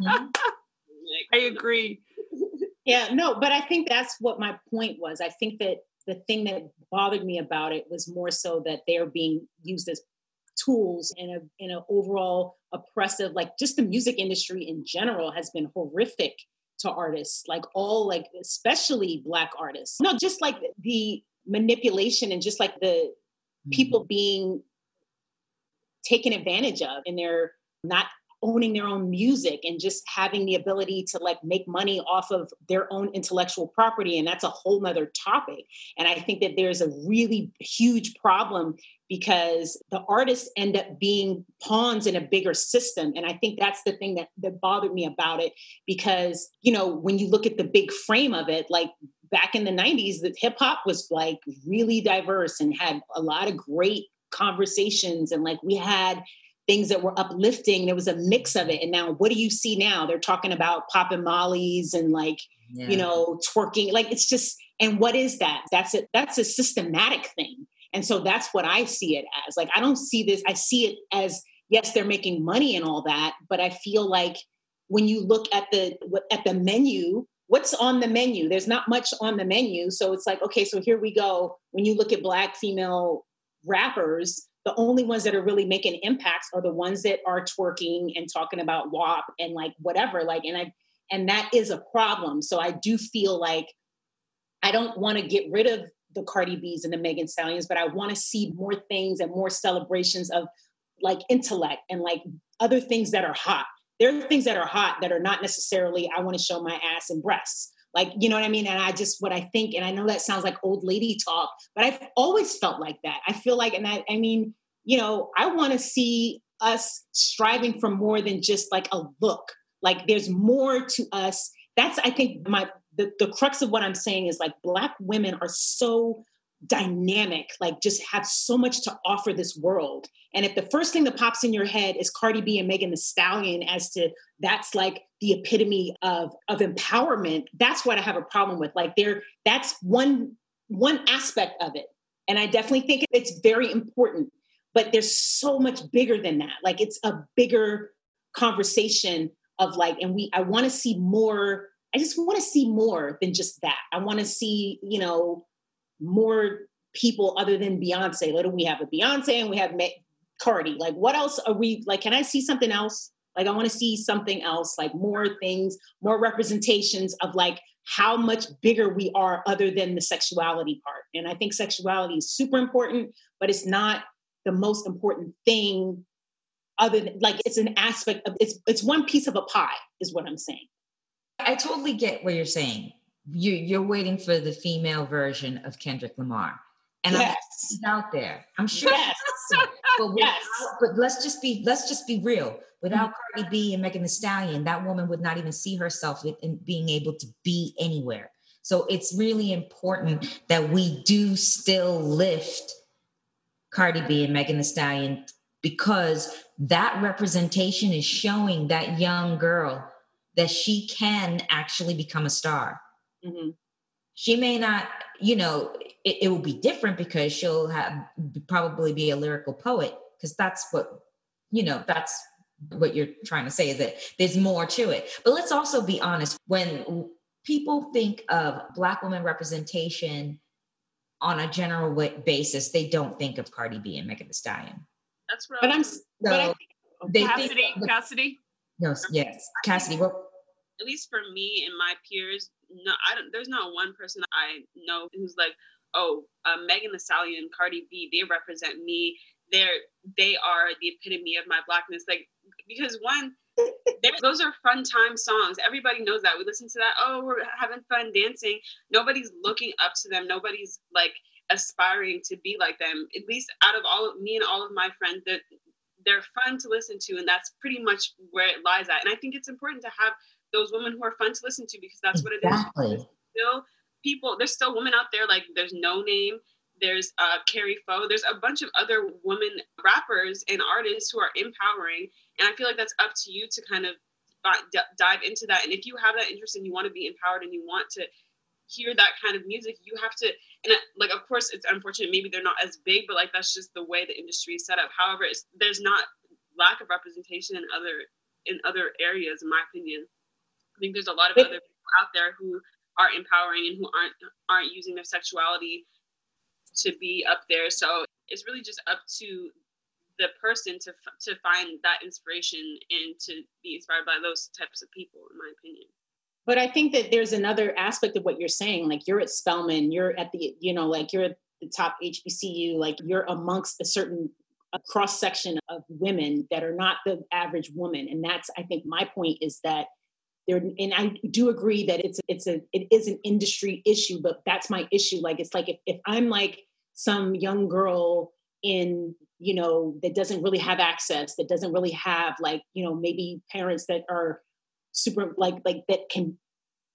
Speaker 4: like,
Speaker 2: I agree.
Speaker 3: Yeah, no, but I think that's what my point was. I think that the thing that bothered me about it was more so that they're being used as tools in a in an overall oppressive like just the music industry in general has been horrific to artists like all like especially black artists no just like the manipulation and just like the mm-hmm. people being taken advantage of and they're not owning their own music and just having the ability to like make money off of their own intellectual property and that's a whole nother topic. And i think that there's a really huge problem because the artists end up being pawns in a bigger system. And i think that's the thing that, that bothered me about it because you know when you look at the big frame of it like back in the 90s the hip hop was like really diverse and had a lot of great conversations. And like we had things that were uplifting. There was a mix of it. And now what do you see now? They're talking about popping mollies and like, yeah. you know, twerking. Like it's just, and what is that? That's it. That's a systematic thing. And so that's what I see it as. Like I don't see this, I see it as yes, they're making money and all that, but I feel like when you look at the at the menu, what's on the menu? There's not much on the menu. So it's like, okay, so here we go. When you look at black female rappers, the only ones that are really making impacts are the ones that are twerking and talking about WAP and like whatever. Like, and I, and that is a problem. So I do feel like I don't want to get rid of the Cardi B's and the Megan Stallions, but I want to see more things and more celebrations of like intellect and like other things that are hot. There are things that are hot that are not necessarily, I want to show my ass and breasts. Like, you know what I mean? And I just, what I think, and I know that sounds like old lady talk, but I've always felt like that. I feel like, and I, I mean, you know, I want to see us striving for more than just like a look. Like there's more to us. That's, I think, my, the, the crux of what I'm saying is like Black women are so dynamic, like just have so much to offer this world. And if the first thing that pops in your head is Cardi B and Megan Thee Stallion as to that's like the epitome of of empowerment, that's what I have a problem with. Like there, that's one one aspect of it. And I definitely think it's very important. But there's so much bigger than that. Like it's a bigger conversation of like, and we I want to see more. I just want to see more than just that. I want to see, you know, more people other than Beyonce. Like we have a Beyonce and we have Cardi. Like what else are we like? Can I see something else? Like I want to see something else, like more things, more representations of like how much bigger we are other than the sexuality part. And I think sexuality is super important, but it's not the most important thing other than like it's an aspect of it's it's one piece of a pie is what I'm saying.
Speaker 1: I totally get what you're saying you you're waiting for the female version of Kendrick Lamar. And yes. I'm out there. I'm sure. Yes. But, without, yes. but let's just be let's just be real. Without mm-hmm. Cardi B and Megan Thee Stallion, that woman would not even see herself in being able to be anywhere. So it's really important that we do still lift Cardi B and Megan Thee Stallion because that representation is showing that young girl that she can actually become a star. Mm-hmm. She may not, you know, it, it will be different because she'll have probably be a lyrical poet because that's what, you know, that's what you're trying to say is that there's more to it. But let's also be honest when people think of Black women representation on a general basis, they don't think of Cardi B and Megan Thee Stallion.
Speaker 4: That's right.
Speaker 3: But I'm so but I,
Speaker 2: they Cassidy, think, Cassidy.
Speaker 1: No, yes, Cassidy. What?
Speaker 4: At least for me and my peers, no, I don't. There's not one person I know who's like, oh, uh, Megan Thee Stallion, Cardi B, they represent me. They're they are the epitome of my blackness. Like because one, those are fun time songs. Everybody knows that. We listen to that. Oh, we're having fun dancing. Nobody's looking up to them. Nobody's like aspiring to be like them. At least out of all of me and all of my friends, that they're fun to listen to, and that's pretty much where it lies at. And I think it's important to have those women who are fun to listen to because that's exactly. what it is. Still people. There's still women out there. Like there's no name, There's uh, Kari Faux. There's a bunch of other women rappers and artists who are empowering. And I feel like that's up to you to kind of d- dive into that. And if you have that interest and you want to be empowered and you want to hear that kind of music, you have to. And like, of course, it's unfortunate. Maybe they're not as big, but like that's just the way the industry is set up. However, there's not lack of representation in other in other areas, in my opinion. I think there's a lot of other people out there who are empowering and who aren't aren't using their sexuality to be up there. So it's really just up to the person to to find that inspiration and to be inspired by those types of people, in my opinion.
Speaker 3: But I think that there's another aspect of what you're saying. Like you're at Spelman, you're at the, you know, like you're at the top HBCU, like you're amongst a certain a cross section of women that are not the average woman. And that's, I think, my point is that there, and I do agree that it's it's a it is an industry issue, but that's my issue. Like it's like if, if I'm like some young girl in you know that doesn't really have access that doesn't really have like you know maybe parents that are super like like that can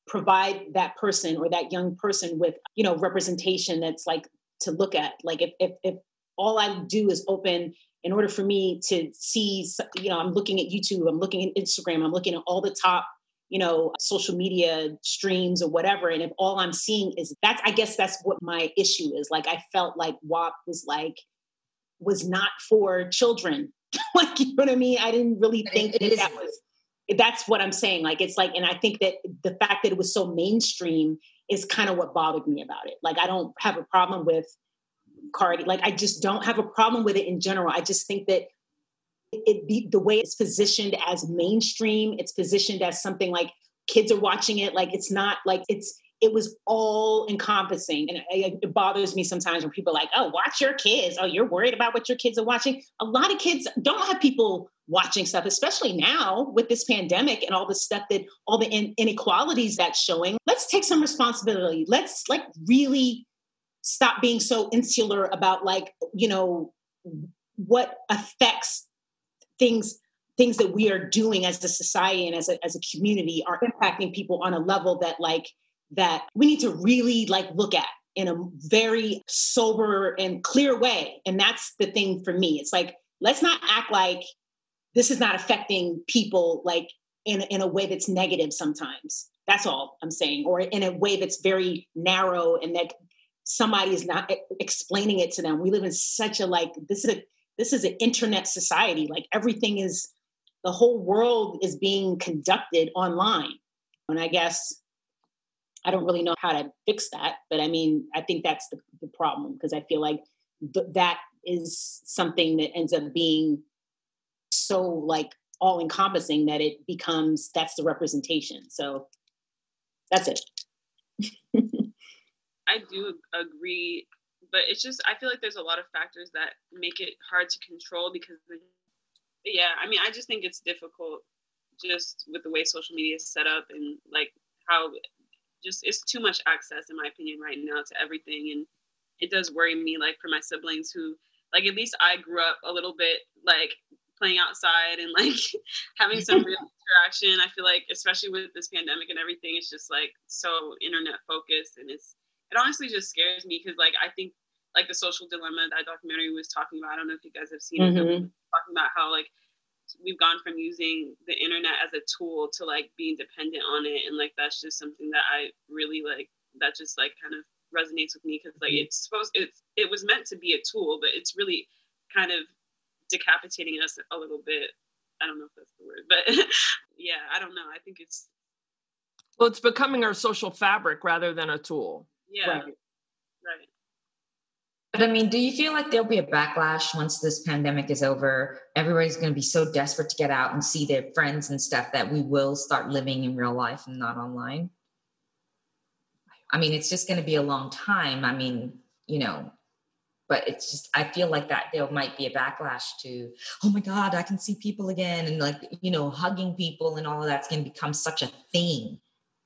Speaker 3: provide that person or that young person with you know representation that's like to look at like if if, if all i do is open in order for me to see you know i'm looking at youtube i'm looking at instagram i'm looking at all the top you know social media streams or whatever and if all i'm seeing is that's i guess that's what my issue is like i felt like WAP was like was not for children. like, you know what I mean? I didn't really think that, that was, that's what I'm saying. Like, it's like, and I think that the fact that it was so mainstream is kind of what bothered me about it. Like, I don't have a problem with Cardi. Like, I just don't have a problem with it in general. I just think that it be the way it's positioned as mainstream, it's positioned as something like kids are watching it. Like, it's not like it's, it was all encompassing. And it, it, bothers me sometimes when people are like, oh, watch your kids. Oh, you're worried about what your kids are watching. A lot of kids don't have people watching stuff, especially now with this pandemic and all the stuff that all the in- inequalities that's showing. Let's take some responsibility. Let's like really stop being so insular about like, you know, what affects things things that we are doing as a society and as a, as a community are impacting people on a level that like that we need to really like look at in a very sober and clear way. And that's the thing for me. It's like, let's not act like this is not affecting people like in, in a way that's negative sometimes. That's all I'm saying. Or in a way that's very narrow and that somebody is not explaining it to them. We live in such a like, this is a, this is an internet society. Like everything is, the whole world is being conducted online. And I guess I don't really know how to fix that, but I mean, I think that's the, the problem because I feel like th- that is something that ends up being so like all encompassing that it becomes that's the representation. So that's it.
Speaker 4: I do agree, but it's just I feel like there's a lot of factors that make it hard to control because yeah, I mean, I just think it's difficult just with the way social media is set up and like how just it's too much access in my opinion right now to everything and it does worry me like for my siblings who like at least I grew up a little bit like playing outside and like having some real interaction. I feel like especially with this pandemic and everything, it's just like so internet focused and it's it honestly just scares me because like I think like the social dilemma that documentary was talking about. I don't know if you guys have seen mm-hmm. it. Talking about how like we've gone from using the internet as a tool to like being dependent on it and like that's just something that i really like that just like kind of resonates with me because like it's supposed it's it was meant to be a tool but it's really kind of decapitating us a little bit i don't know if that's the word but yeah i don't know i think it's
Speaker 2: well it's becoming our social fabric rather than a tool
Speaker 4: yeah right, right.
Speaker 1: But I mean, do you feel like there'll be a backlash once this pandemic is over? Everybody's going to be so desperate to get out and see their friends and stuff that we will start living in real life and not online. I mean, it's just going to be a long time. I mean, you know, but it's just, I feel like that there might be a backlash to, oh my God, I can see people again. And like, you know, hugging people and all of that's going to become such a thing.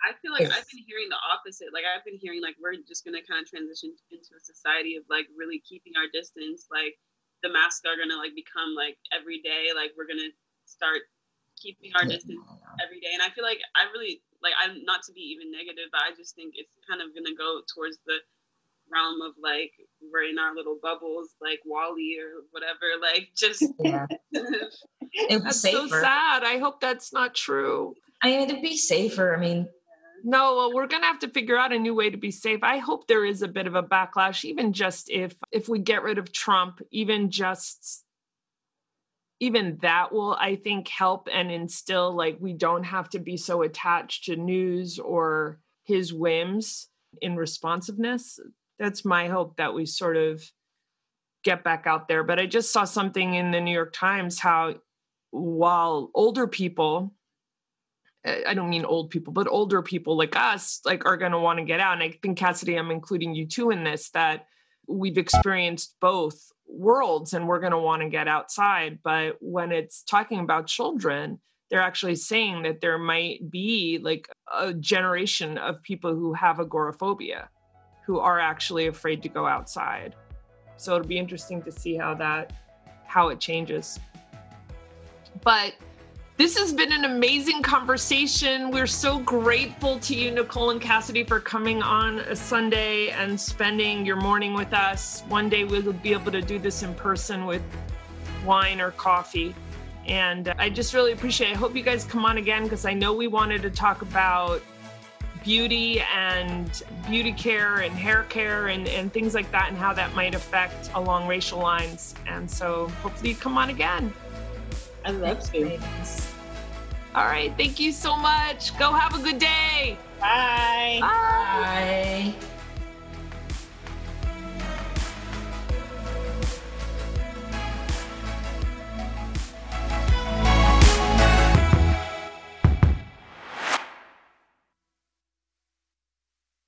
Speaker 4: I feel like I've been hearing the opposite. Like I've been hearing like we're just gonna kind of transition into a society of like really keeping our distance. Like the masks are gonna like become like every day. Like we're gonna start keeping our distance every day. And I feel like I really like I'm not to be even negative, but I just think it's kind of gonna go towards the realm of like we're in our little bubbles, like WALL-E or whatever. Like just yeah.
Speaker 2: that's so sad. I hope that's not true.
Speaker 1: I mean, it'd be safer. I mean,
Speaker 2: no, well, we're gonna have to figure out a new way to be safe. I hope there is a bit of a backlash, even just if if we get rid of Trump, even just even that will i think help and instill like we don't have to be so attached to news or his whims in responsiveness that's my hope that we sort of get back out there but i just saw something in the new york times how while older people i don't mean old people but older people like us like are going to want to get out and i think cassidy i'm including you too in this that we've experienced both worlds and we're going to want to get outside. But when it's talking about children, they're actually saying that there might be like a generation of people who have agoraphobia, who are actually afraid to go outside. So it'll be interesting to see how that how it changes. But this has been an amazing conversation. We're so grateful to you, Nicole and Cassidy, for coming on a Sunday and spending your morning with us. One day we'll be able to do this in person with wine or coffee. And I just really appreciate it. I hope you guys come on again because I know we wanted to talk about beauty and beauty care and hair care and, and things like that and how that might affect along racial lines. And so hopefully you come on again.
Speaker 3: I love to.
Speaker 2: All right. Thank you so much. Go have a good day.
Speaker 3: Bye.
Speaker 2: Bye. Bye.